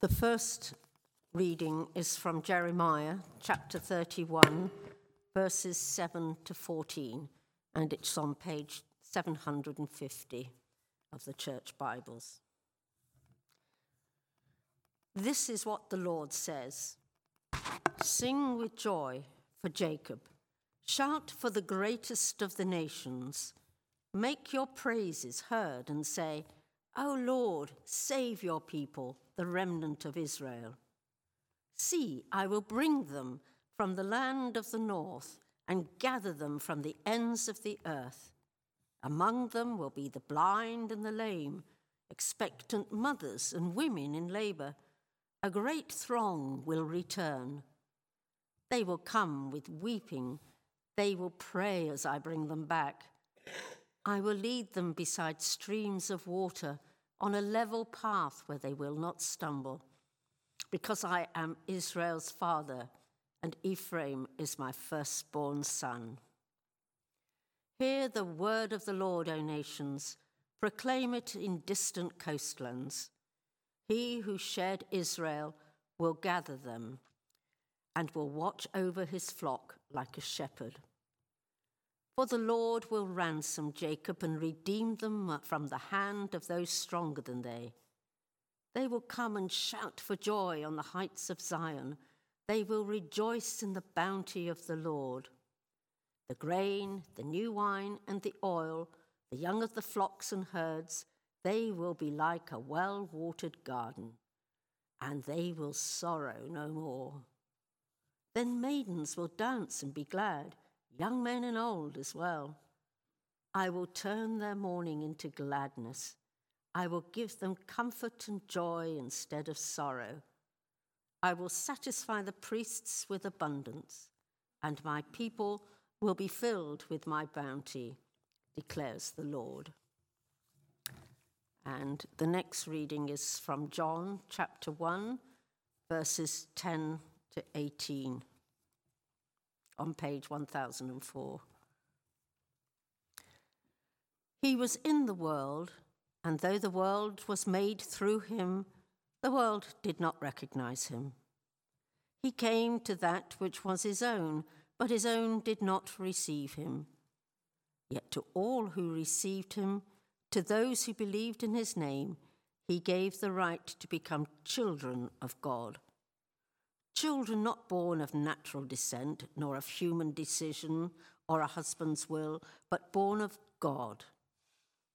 The first reading is from Jeremiah chapter 31, verses 7 to 14, and it's on page 750 of the Church Bibles. This is what the Lord says Sing with joy for Jacob, shout for the greatest of the nations. Make your praises heard and say, O Lord, save your people, the remnant of Israel. See, I will bring them from the land of the north and gather them from the ends of the earth. Among them will be the blind and the lame, expectant mothers and women in labor. A great throng will return. They will come with weeping. They will pray as I bring them back. I will lead them beside streams of water on a level path where they will not stumble. Because I am Israel's father, and Ephraim is my firstborn son. Hear the word of the Lord, O nations, proclaim it in distant coastlands. He who shed Israel will gather them and will watch over his flock like a shepherd. For the Lord will ransom Jacob and redeem them from the hand of those stronger than they. They will come and shout for joy on the heights of Zion. They will rejoice in the bounty of the Lord. The grain, the new wine, and the oil, the young of the flocks and herds, they will be like a well watered garden, and they will sorrow no more. Then maidens will dance and be glad young men and old as well. I will turn their mourning into gladness. I will give them comfort and joy instead of sorrow. I will satisfy the priests with abundance, and my people will be filled with my bounty, declares the Lord. And the next reading is from John chapter 1, verses 10 to 18 on page 1004. He was in the world, and though the world was made through him, the world did not recognize him. He came to that which was his own, but his own did not receive him. Yet to all who received him, to those who believed in his name, he gave the right to become children of God Children not born of natural descent, nor of human decision or a husband's will, but born of God.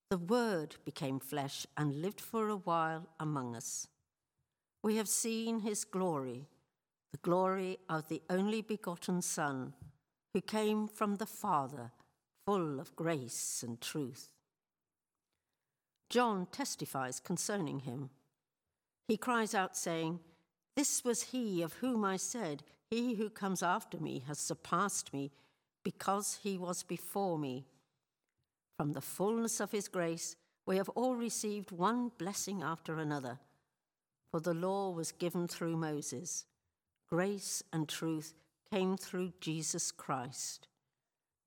The Word became flesh and lived for a while among us. We have seen his glory, the glory of the only begotten Son, who came from the Father, full of grace and truth. John testifies concerning him. He cries out, saying, this was he of whom I said, He who comes after me has surpassed me, because he was before me. From the fullness of his grace, we have all received one blessing after another. For the law was given through Moses, grace and truth came through Jesus Christ.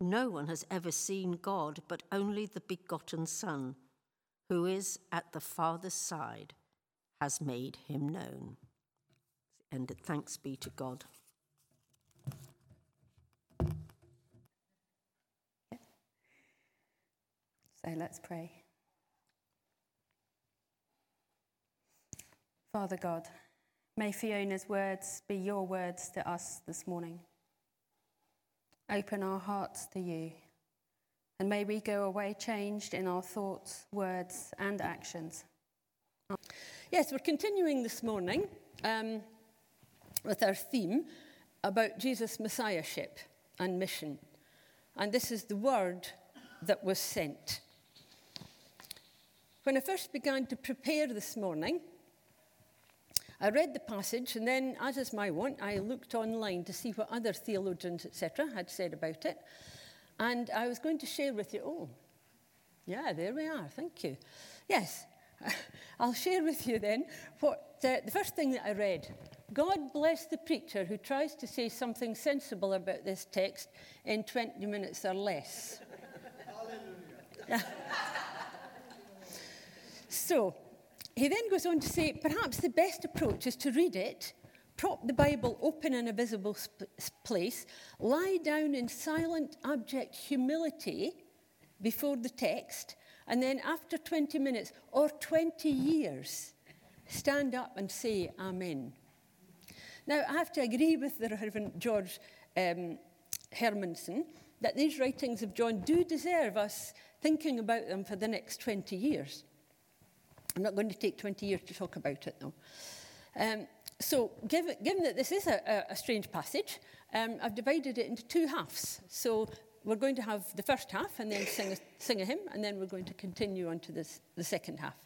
No one has ever seen God but only the begotten Son, who is at the Father's side, has made him known and thanks be to God. So let's pray. Father God, may Fiona's words be your words to us this morning. Open our hearts to you, and may we go away changed in our thoughts, words, and actions. Yes, we're continuing this morning. Um, with our theme about Jesus' messiahship and mission. And this is the word that was sent. When I first began to prepare this morning, I read the passage, and then, as is my wont, I looked online to see what other theologians, etc., had said about it. And I was going to share with you. Oh, yeah, there we are. Thank you. Yes, I'll share with you then what uh, the first thing that I read God bless the preacher who tries to say something sensible about this text in 20 minutes or less. so, he then goes on to say perhaps the best approach is to read it, prop the Bible open in a visible sp- place, lie down in silent, abject humility before the text, and then after 20 minutes or 20 years, stand up and say Amen. Now, I have to agree with the Reverend George um, Hermanson that these writings of John do deserve us thinking about them for the next 20 years. I'm not going to take 20 years to talk about it, though. Um, so, given, given that this is a, a, strange passage, um, I've divided it into two halves. So, we're going to have the first half and then sing a, sing a hymn, and then we're going to continue on to this, the second half.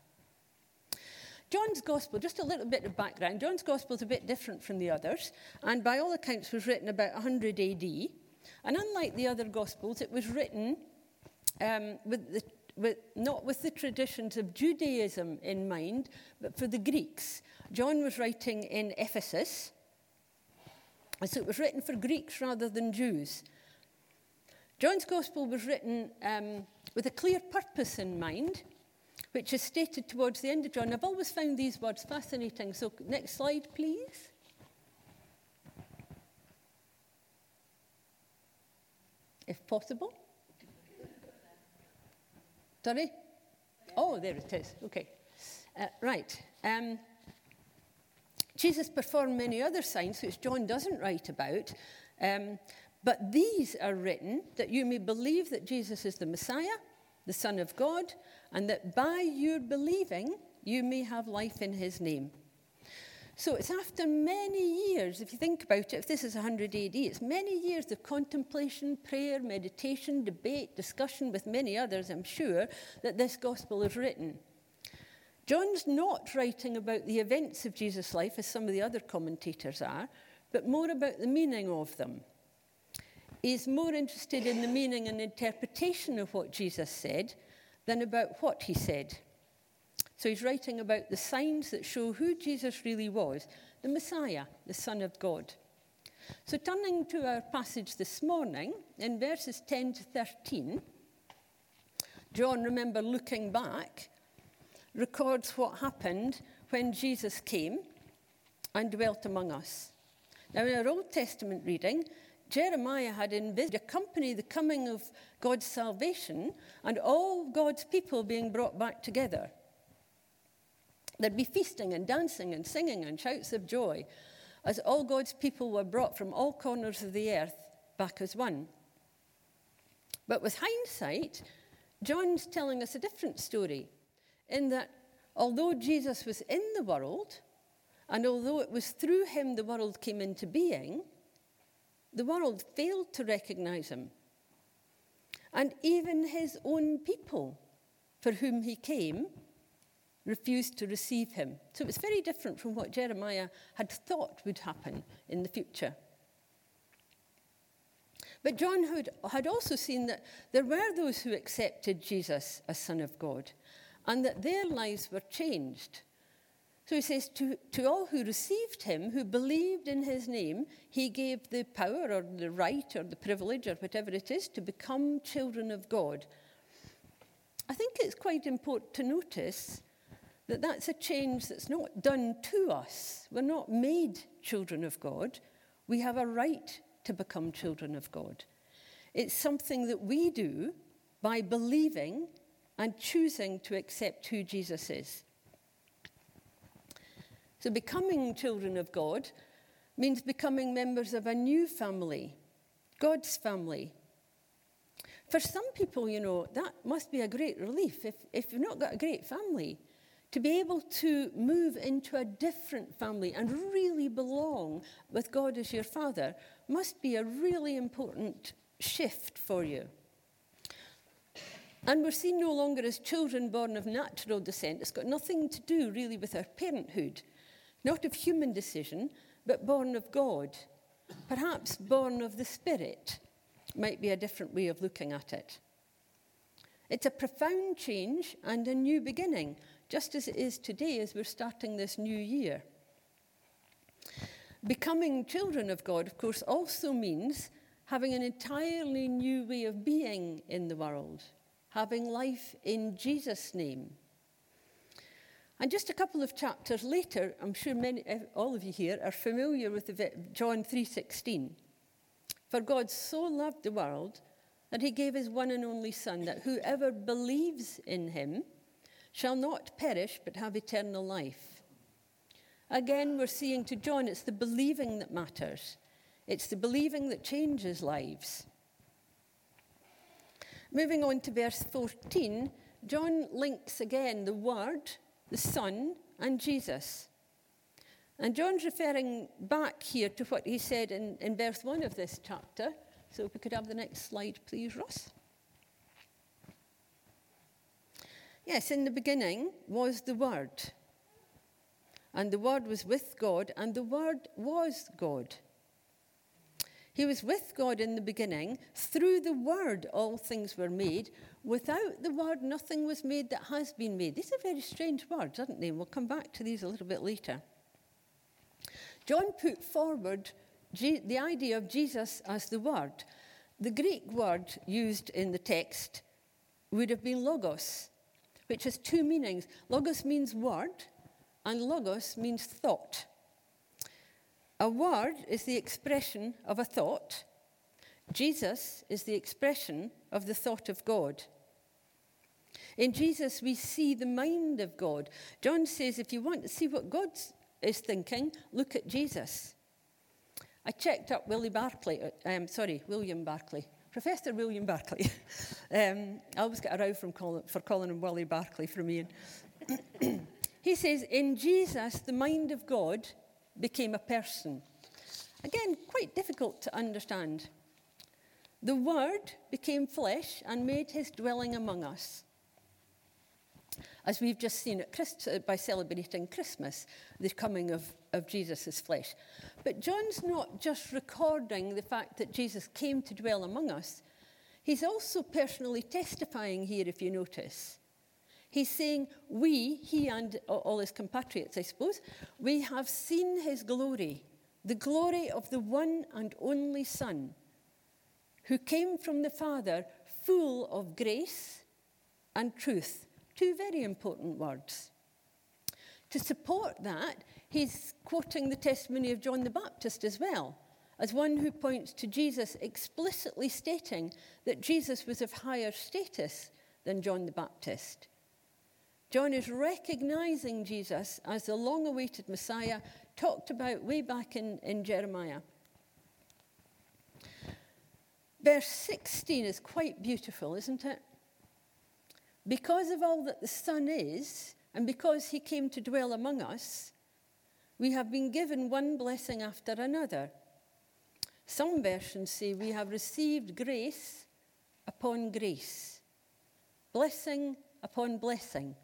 John's Gospel, just a little bit of background. John's Gospel is a bit different from the others, and by all accounts was written about 100 AD. And unlike the other Gospels, it was written um, with the, with, not with the traditions of Judaism in mind, but for the Greeks. John was writing in Ephesus, and so it was written for Greeks rather than Jews. John's Gospel was written um, with a clear purpose in mind which is stated towards the end of John. I've always found these words fascinating. So, next slide, please. If possible. Sorry? Oh, there it is. Okay. Uh, right. Um, Jesus performed many other signs which John doesn't write about. Um, but these are written that you may believe that Jesus is the Messiah, the Son of God, and that by your believing, you may have life in his name. So it's after many years, if you think about it, if this is 100 AD, it's many years of contemplation, prayer, meditation, debate, discussion with many others, I'm sure, that this gospel is written. John's not writing about the events of Jesus' life as some of the other commentators are, but more about the meaning of them. He's more interested in the meaning and interpretation of what Jesus said than about what he said. So he's writing about the signs that show who Jesus really was the Messiah, the Son of God. So, turning to our passage this morning, in verses 10 to 13, John, remember looking back, records what happened when Jesus came and dwelt among us. Now, in our Old Testament reading, Jeremiah had envisaged accompany the coming of God's salvation and all God's people being brought back together. There'd be feasting and dancing and singing and shouts of joy as all God's people were brought from all corners of the earth back as one. But with hindsight, John's telling us a different story in that although Jesus was in the world, and although it was through him the world came into being, the world failed to recognize him. And even his own people, for whom he came, refused to receive him. So it was very different from what Jeremiah had thought would happen in the future. But John had also seen that there were those who accepted Jesus as Son of God and that their lives were changed. So he says, to, to all who received him, who believed in his name, he gave the power or the right or the privilege or whatever it is to become children of God. I think it's quite important to notice that that's a change that's not done to us. We're not made children of God. We have a right to become children of God. It's something that we do by believing and choosing to accept who Jesus is. So, becoming children of God means becoming members of a new family, God's family. For some people, you know, that must be a great relief if, if you've not got a great family. To be able to move into a different family and really belong with God as your father must be a really important shift for you. And we're seen no longer as children born of natural descent. It's got nothing to do really with our parenthood not of human decision, but born of God. Perhaps born of the Spirit might be a different way of looking at it. It's a profound change and a new beginning, just as it is today as we're starting this new year. Becoming children of God, of course, also means having an entirely new way of being in the world, having life in Jesus' name. And just a couple of chapters later, I'm sure many, eh, all of you here are familiar with the, John 3:16. For God so loved the world that he gave his one and only Son, that whoever believes in him shall not perish but have eternal life. Again, we're seeing to John, it's the believing that matters. It's the believing that changes lives. Moving on to verse 14, John links again the Word the Son, and Jesus. And John's referring back here to what he said in, in verse 1 of this chapter. So if we could have the next slide, please, Ross. Yes, in the beginning was the Word. And the Word was with God, and the Word was God. He was with God in the beginning. Through the Word, all things were made. Without the Word, nothing was made that has been made. These are very strange words, aren't they? And We'll come back to these a little bit later. John put forward the idea of Jesus as the Word. The Greek word used in the text would have been logos, which has two meanings. Logos means word, and logos means thought. A word is the expression of a thought. Jesus is the expression of the thought of God. In Jesus, we see the mind of God. John says if you want to see what God is thinking, look at Jesus. I checked up Willie Barclay, um, sorry, William Barclay, Professor William Barclay. um, I always get a row from Colin, for calling him Willie Barclay from Ian. he says, In Jesus, the mind of God became a person. Again, quite difficult to understand. The Word became flesh and made his dwelling among us. As we've just seen at Christ, uh, by celebrating Christmas, the coming of, of Jesus' flesh. But John's not just recording the fact that Jesus came to dwell among us, he's also personally testifying here, if you notice. He's saying, We, he and all his compatriots, I suppose, we have seen his glory, the glory of the one and only Son, who came from the Father, full of grace and truth. Two very important words. To support that, he's quoting the testimony of John the Baptist as well, as one who points to Jesus explicitly stating that Jesus was of higher status than John the Baptist. John is recognizing Jesus as the long awaited Messiah talked about way back in, in Jeremiah. Verse 16 is quite beautiful, isn't it? Because of all that the Son is, and because he came to dwell among us, we have been given one blessing after another. Some versions say we have received grace upon grace, blessing upon blessing.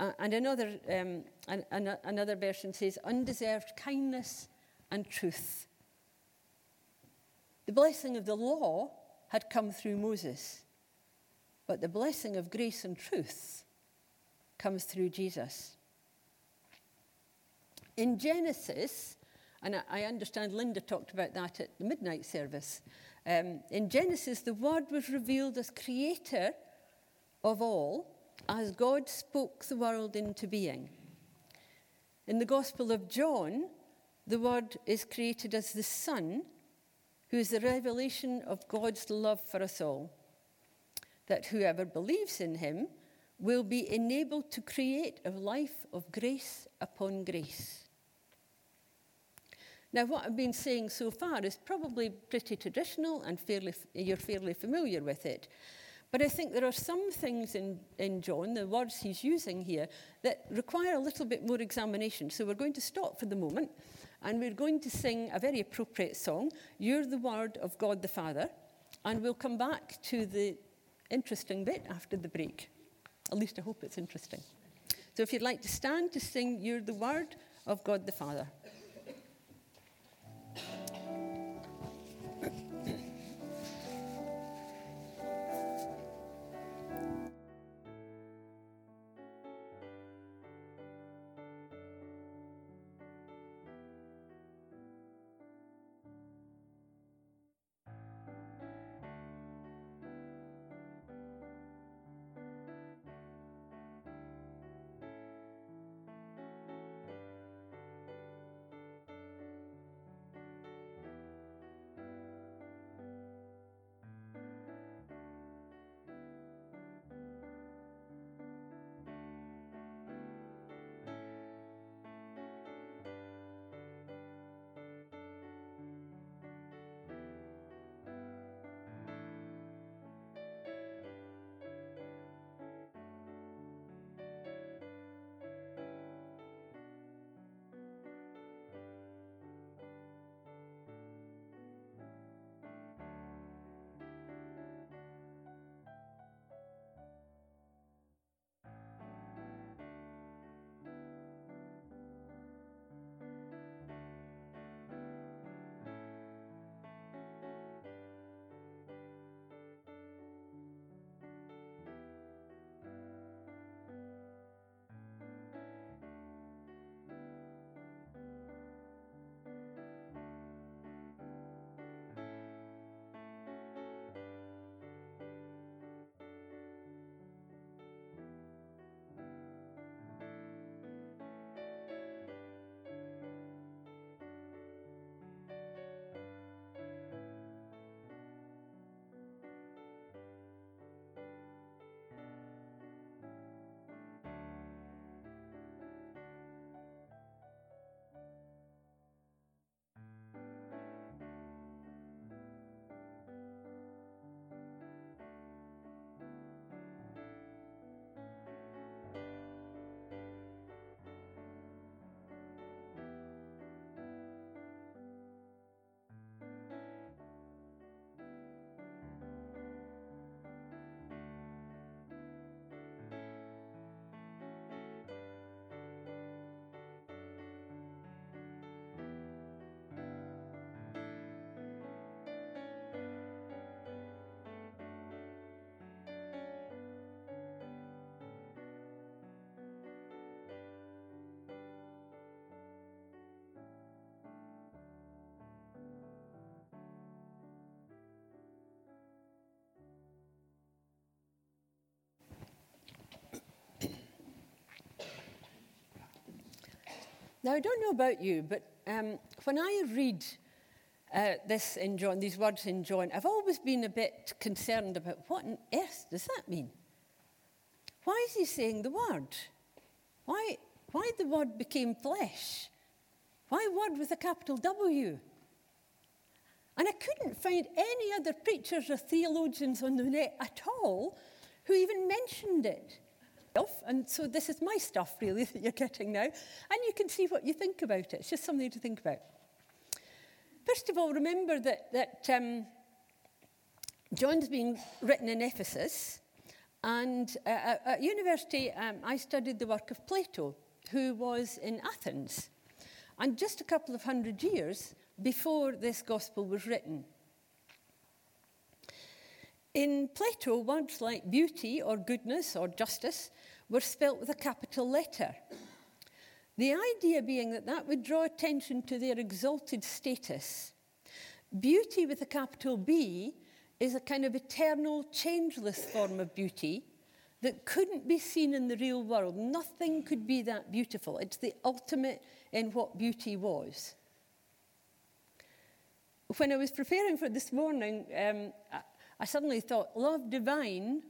Uh, and another, um, an, an, another version says, undeserved kindness and truth. The blessing of the law had come through Moses, but the blessing of grace and truth comes through Jesus. In Genesis, and I understand Linda talked about that at the midnight service. Um, in Genesis, the Word was revealed as creator of all, as God spoke the world into being. In the Gospel of John, the Word is created as the Son, who is the revelation of God's love for us all. That whoever believes in him will be enabled to create a life of grace upon grace. Now, what I've been saying so far is probably pretty traditional and fairly, you're fairly familiar with it. But I think there are some things in, in John, the words he's using here, that require a little bit more examination. So we're going to stop for the moment and we're going to sing a very appropriate song, You're the Word of God the Father, and we'll come back to the interesting bit after the break. At least I hope it's interesting. So if you'd like to stand to sing, You're the Word of God the Father. Now, I don't know about you, but um, when I read uh, this in John, these words in John, I've always been a bit concerned about what on earth does that mean? Why is he saying the word? Why, why the word became flesh? Why word with a capital W? And I couldn't find any other preachers or theologians on the net at all who even mentioned it. And so this is my stuff, really, that you're getting now. And you can see what you think about it. It's just something to think about. First of all, remember that, that um, John's being written in Ephesus. And uh, at university, um, I studied the work of Plato, who was in Athens. And just a couple of hundred years before this gospel was written. In Plato, words like beauty or goodness or justice were spelt with a capital letter. The idea being that that would draw attention to their exalted status. Beauty with a capital B is a kind of eternal, changeless form of beauty that couldn't be seen in the real world. Nothing could be that beautiful. It's the ultimate in what beauty was. When I was preparing for this morning, um, I suddenly thought, love divine,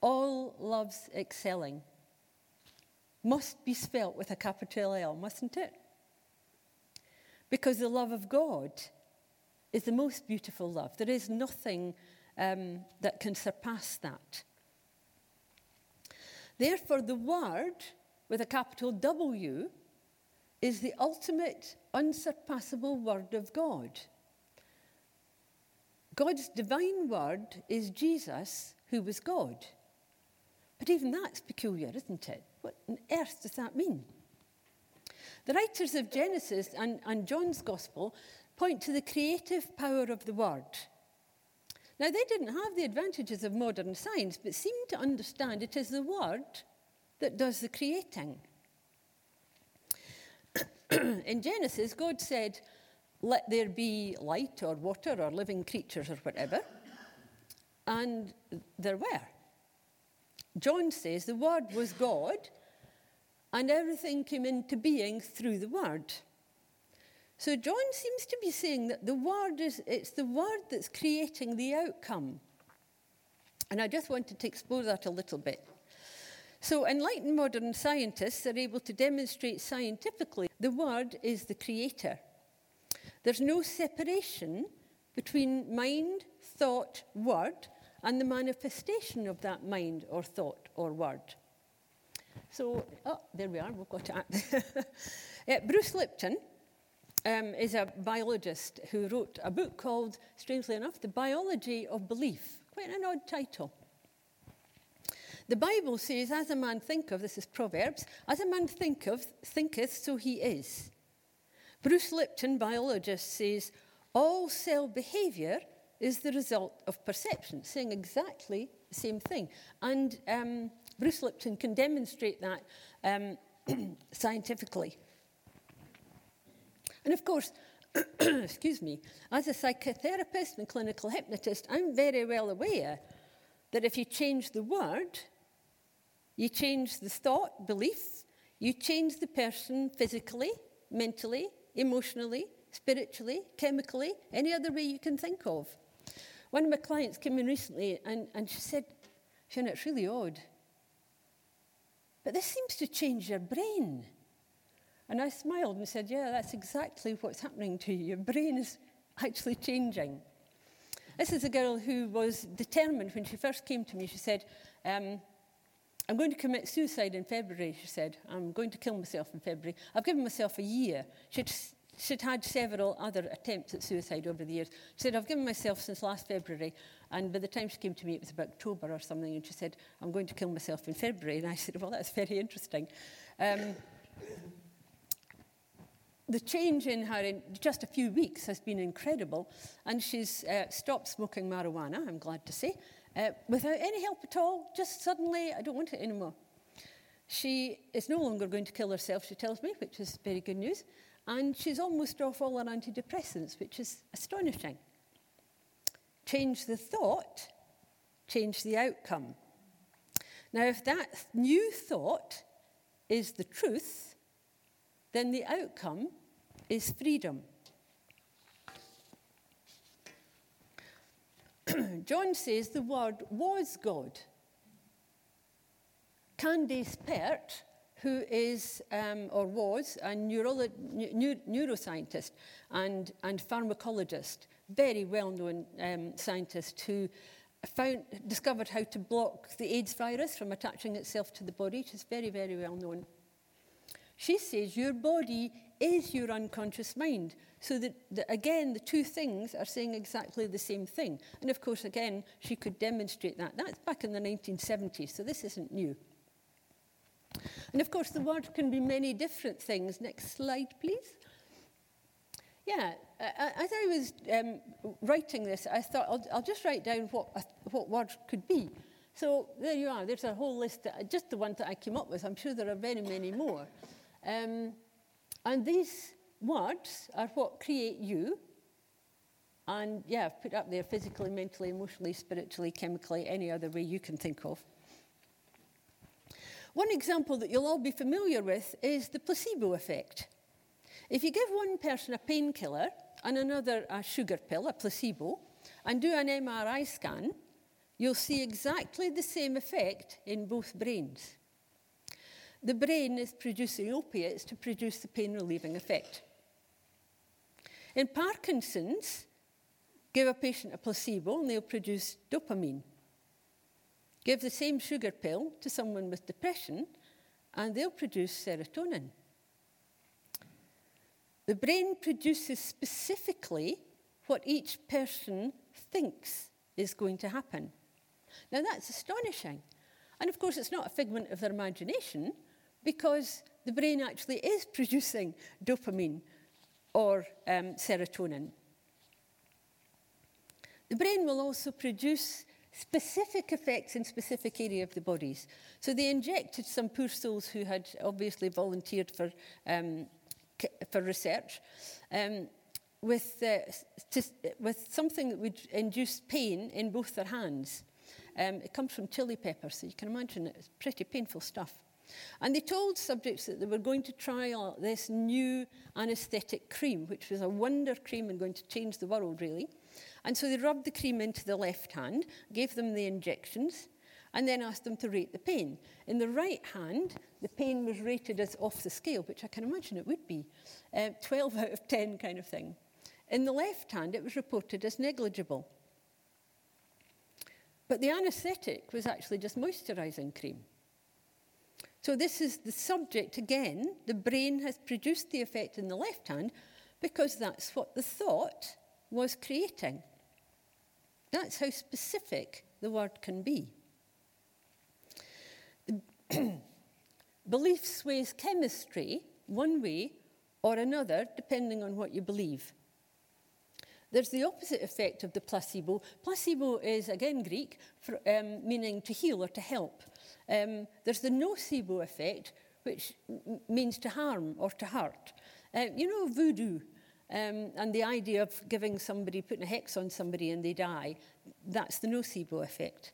all loves excelling must be spelt with a capital L, mustn't it? Because the love of God is the most beautiful love. There is nothing um, that can surpass that. Therefore, the word with a capital W is the ultimate, unsurpassable word of God. God's divine word is Jesus, who was God. But even that's peculiar, isn't it? What on earth does that mean? The writers of Genesis and, and John's Gospel point to the creative power of the Word. Now, they didn't have the advantages of modern science, but seem to understand it is the Word that does the creating. In Genesis, God said, Let there be light or water or living creatures or whatever. And there were. John says the Word was God, and everything came into being through the Word. So John seems to be saying that the Word is it's the Word that's creating the outcome. And I just wanted to explore that a little bit. So, enlightened modern scientists are able to demonstrate scientifically the Word is the creator. There's no separation between mind, thought, word, and the manifestation of that mind or thought or word. So, oh, there we are, we've got it. uh, Bruce Lipton um, is a biologist who wrote a book called, strangely enough, The Biology of Belief. Quite an odd title. The Bible says, as a man thinketh, this is Proverbs, as a man thinketh, thinketh, so he is. Bruce Lipton, biologist, says, all cell behaviour is the result of perception, saying exactly the same thing. And um, Bruce Lipton can demonstrate that um, scientifically. And of course, excuse me, as a psychotherapist and clinical hypnotist, I'm very well aware that if you change the word, you change the thought, belief, you change the person physically, mentally, emotionally, spiritually, chemically, any other way you can think of. One of my clients came in recently and, and she said, Fiona, it's really odd. But this seems to change your brain. And I smiled and said, Yeah, that's exactly what's happening to you. Your brain is actually changing. This is a girl who was determined when she first came to me. She said, um, I'm going to commit suicide in February, she said. I'm going to kill myself in February. I've given myself a year. She'd she'd had several other attempts at suicide over the years. She said, I've given myself since last February, and by the time she came to me, it was about October or something, and she said, I'm going to kill myself in February. And I said, Well, that's very interesting. Um, the change in her in just a few weeks has been incredible, and she's uh, stopped smoking marijuana, I'm glad to say, uh, without any help at all. Just suddenly, I don't want it anymore. She is no longer going to kill herself, she tells me, which is very good news. And she's almost off all her antidepressants, which is astonishing. Change the thought, change the outcome. Now, if that new thought is the truth, then the outcome is freedom. John says the Word was God. Candace Pert, who is um, or was a neurolo- ne- neuroscientist and, and pharmacologist, very well known um, scientist who found, discovered how to block the AIDS virus from attaching itself to the body. She's very, very well known. She says your body is your unconscious mind. So that, that, again, the two things are saying exactly the same thing. And of course, again, she could demonstrate that. That's back in the 1970s, so this isn't new. And of course, the word can be many different things. Next slide, please. Yeah, as I was um, writing this, I thought I'll, I'll just write down what, what words could be. So there you are. There's a whole list, that, just the ones that I came up with. I'm sure there are very many more. Um, and these words are what create you. And yeah, I've put up there physically, mentally, emotionally, spiritually, chemically, any other way you can think of. One example that you'll all be familiar with is the placebo effect. If you give one person a painkiller and another a sugar pill, a placebo, and do an MRI scan, you'll see exactly the same effect in both brains. The brain is producing opiates to produce the pain relieving effect. In Parkinson's, give a patient a placebo and they'll produce dopamine. Give the same sugar pill to someone with depression and they'll produce serotonin. The brain produces specifically what each person thinks is going to happen. Now that's astonishing. And of course, it's not a figment of their imagination because the brain actually is producing dopamine or um, serotonin. The brain will also produce specific effects in specific area of the bodies. So they injected some poor souls who had obviously volunteered for, um, for research um, with, uh, to, with something that would induce pain in both their hands. Um, it comes from chili pepper, so you can imagine it's pretty painful stuff. And they told subjects that they were going to try out this new anaesthetic cream, which was a wonder cream and going to change the world, really. And so they rubbed the cream into the left hand, gave them the injections, and then asked them to rate the pain. In the right hand, the pain was rated as off the scale, which I can imagine it would be, uh, 12 out of 10 kind of thing. In the left hand, it was reported as negligible. But the anaesthetic was actually just moisturising cream. So this is the subject again. The brain has produced the effect in the left hand because that's what the thought was creating. That's how specific the word can be. Belief sways chemistry one way or another, depending on what you believe. There's the opposite effect of the placebo. Placebo is, again, Greek, for, um, meaning to heal or to help. Um, there's the nocebo effect, which means to harm or to hurt. Uh, you know, voodoo um, and the idea of giving somebody, putting a hex on somebody and they die, that's the nocebo effect.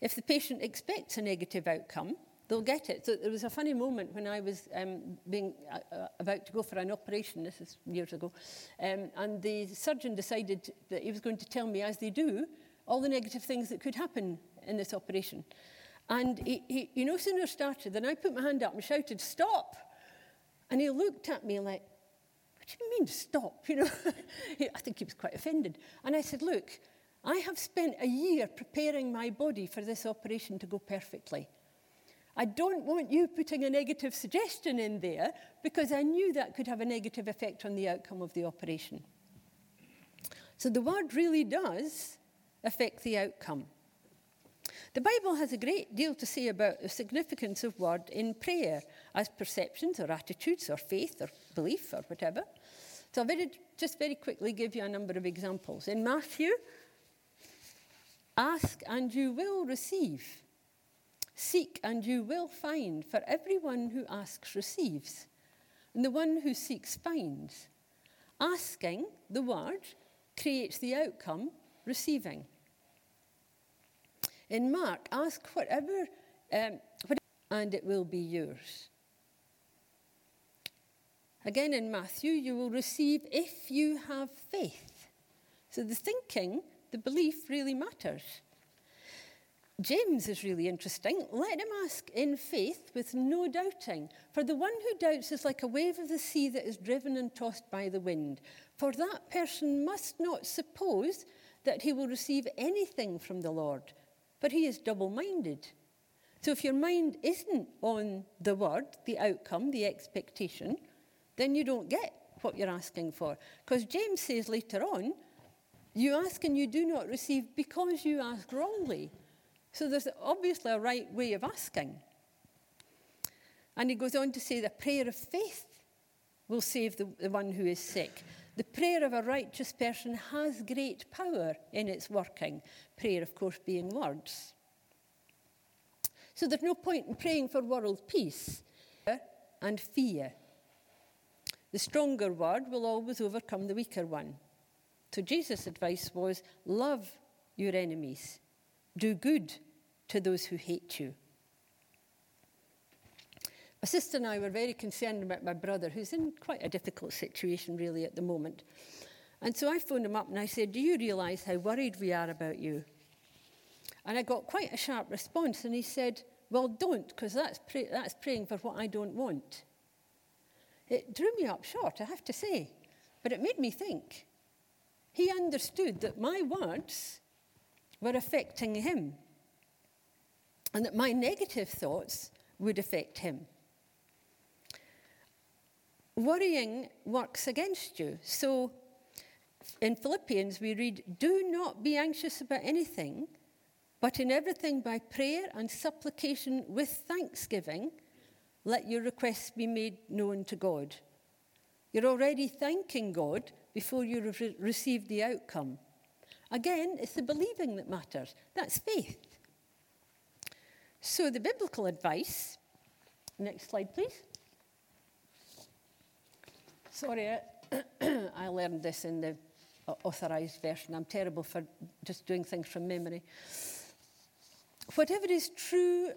If the patient expects a negative outcome, they'll get it. So there was a funny moment when I was um, being uh, uh, about to go for an operation, this is years ago, um, and the surgeon decided that he was going to tell me, as they do, all the negative things that could happen in this operation. And he, he, he no sooner started than I put my hand up and shouted, stop! And he looked at me like, what do you mean stop? You know, I think he was quite offended. And I said, look, I have spent a year preparing my body for this operation to go perfectly. I don't want you putting a negative suggestion in there because I knew that could have a negative effect on the outcome of the operation. So the word really does affect the outcome. The Bible has a great deal to say about the significance of word in prayer as perceptions or attitudes or faith or belief or whatever. So I'll very, just very quickly give you a number of examples. In Matthew, ask and you will receive. Seek and you will find, for everyone who asks receives, and the one who seeks finds. Asking, the word, creates the outcome, receiving. In Mark, ask whatever, um, and it will be yours. Again in Matthew, you will receive if you have faith. So the thinking, the belief really matters. James is really interesting. Let him ask in faith with no doubting. For the one who doubts is like a wave of the sea that is driven and tossed by the wind. For that person must not suppose that he will receive anything from the Lord, but he is double minded. So if your mind isn't on the word, the outcome, the expectation, then you don't get what you're asking for. Because James says later on, you ask and you do not receive because you ask wrongly. So there's obviously a right way of asking. And he goes on to say the prayer of faith will save the, the one who is sick. The prayer of a righteous person has great power in its working. Prayer, of course, being words. So there's no point in praying for world peace and fear. The stronger word will always overcome the weaker one. So Jesus' advice was love your enemies, do good to those who hate you. My sister and I were very concerned about my brother, who's in quite a difficult situation, really, at the moment. And so I phoned him up and I said, Do you realise how worried we are about you? And I got quite a sharp response. And he said, Well, don't, because that's, pray- that's praying for what I don't want. It drew me up short, I have to say. But it made me think. He understood that my words were affecting him and that my negative thoughts would affect him. Worrying works against you. So in Philippians, we read, Do not be anxious about anything, but in everything by prayer and supplication with thanksgiving, let your requests be made known to God. You're already thanking God before you re- receive the outcome. Again, it's the believing that matters. That's faith. So, the biblical advice, next slide, please. Sorry, eh? I learned this in the authorized version. I'm terrible for just doing things from memory. Whatever is true,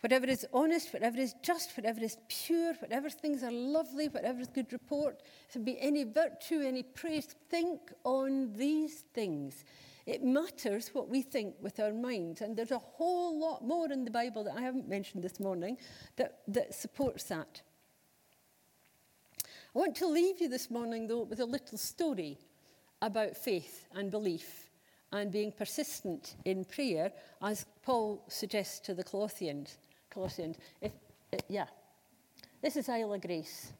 whatever is honest, whatever is just, whatever is pure, whatever things are lovely, whatever is good report, if there be any virtue, any praise, think on these things. It matters what we think with our minds. And there's a whole lot more in the Bible that I haven't mentioned this morning that, that supports that. I want to leave you this morning, though, with a little story about faith and belief and being persistent in prayer, as Paul suggests to the Colossians. Colossians. If, uh, yeah. This is Isla Grace.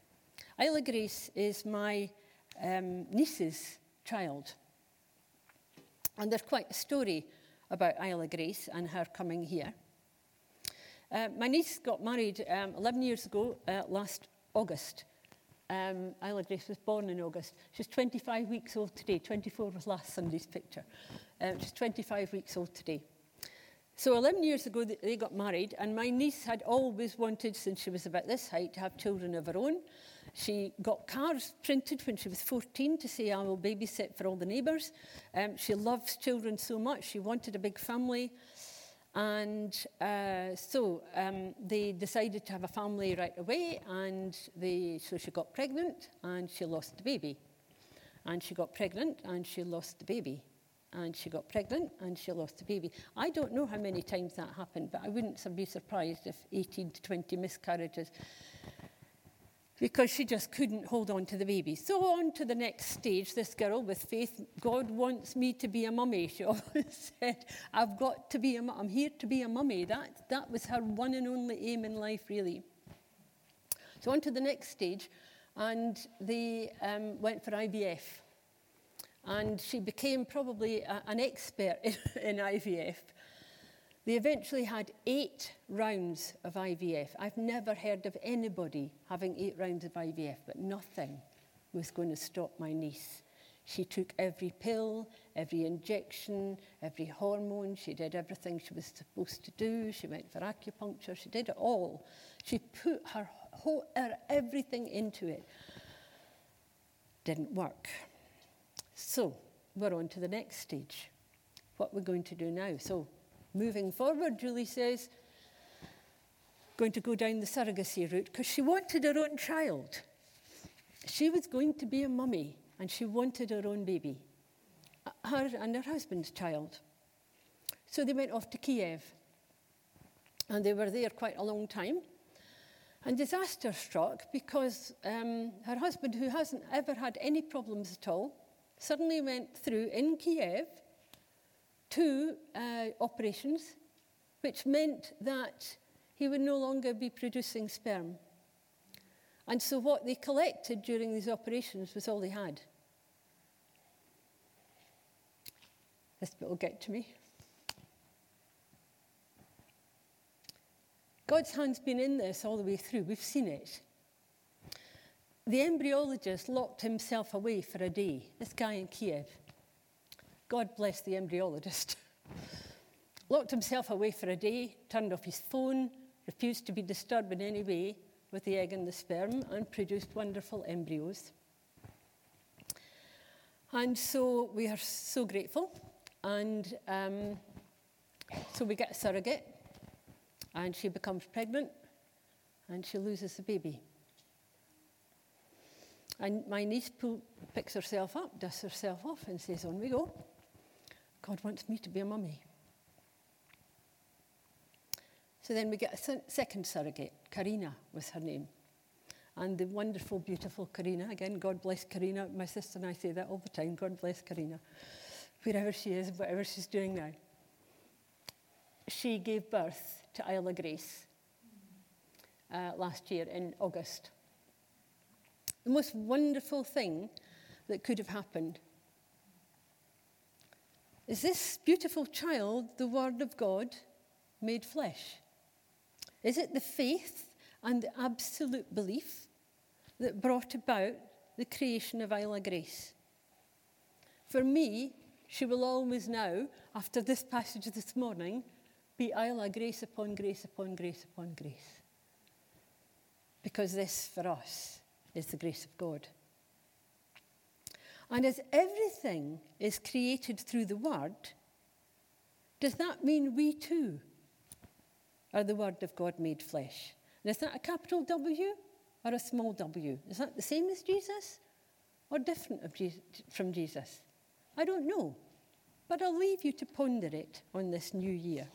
Isla Grace is my um, niece's child. And there's quite a story about Isla Grace and her coming here. Uh, my niece got married um, 11 years ago, uh, last August. Um, Isla Grace was born in August. She's 25 weeks old today. 24 was last Sunday's picture. Um, she's 25 weeks old today. So 11 years ago, they got married, and my niece had always wanted, since she was about this height, to have children of her own. She got cards printed when she was 14 to say, I will babysit for all the neighbours. Um, she loves children so much. She wanted a big family. And uh, so um, they decided to have a family right away. And they, so she got pregnant and she lost the baby. And she got pregnant and she lost the baby. And she got pregnant and she lost the baby. I don't know how many times that happened, but I wouldn't be surprised if 18 to 20 miscarriages because she just couldn't hold on to the baby. So on to the next stage, this girl with faith, God wants me to be a mummy. She always said, I've got to be a mummy. I'm here to be a mummy. That, that was her one and only aim in life, really. So on to the next stage, and they um, went for IVF. And she became probably a, an expert in, in IVF. They eventually had eight rounds of IVF. I've never heard of anybody having eight rounds of IVF, but nothing was going to stop my niece. She took every pill, every injection, every hormone. She did everything she was supposed to do. She went for acupuncture. She did it all. She put her, whole, her everything into it. Didn't work. So we're on to the next stage. What we're going to do now. So moving forward, Julie says, going to go down the surrogacy route because she wanted her own child. she was going to be a mummy and she wanted her own baby, her and her husband's child. So they went off to Kiev. And they were there quite a long time. And disaster struck because um, her husband, who hasn't ever had any problems at all, suddenly went through in Kiev two uh, operations, which meant that he would no longer be producing sperm. And so what they collected during these operations was all they had. This bit will get to me. God's hand's been in this all the way through. We've seen it. The embryologist locked himself away for a day, this guy in Kiev. God bless the embryologist. locked himself away for a day, turned off his phone, refused to be disturbed in any way with the egg and the sperm, and produced wonderful embryos. And so we are so grateful. And um, so we get a surrogate and she becomes pregnant and she loses the baby. And my niece picks herself up, dusts herself off, and says, On we go. God wants me to be a mummy. So then we get a second surrogate, Karina was her name. And the wonderful, beautiful Karina, again, God bless Karina. My sister and I say that all the time God bless Karina, wherever she is, whatever she's doing now. She gave birth to Isla Grace uh, last year in August. The most wonderful thing that could have happened is this beautiful child the Word of God made flesh? Is it the faith and the absolute belief that brought about the creation of Isla Grace? For me, she will always now, after this passage this morning, be Isla grace upon grace upon grace upon grace. Because this, for us, is the grace of God. And as everything is created through the Word, does that mean we too are the Word of God made flesh? And is that a capital W or a small w? Is that the same as Jesus or different from Jesus? I don't know. But I'll leave you to ponder it on this new year.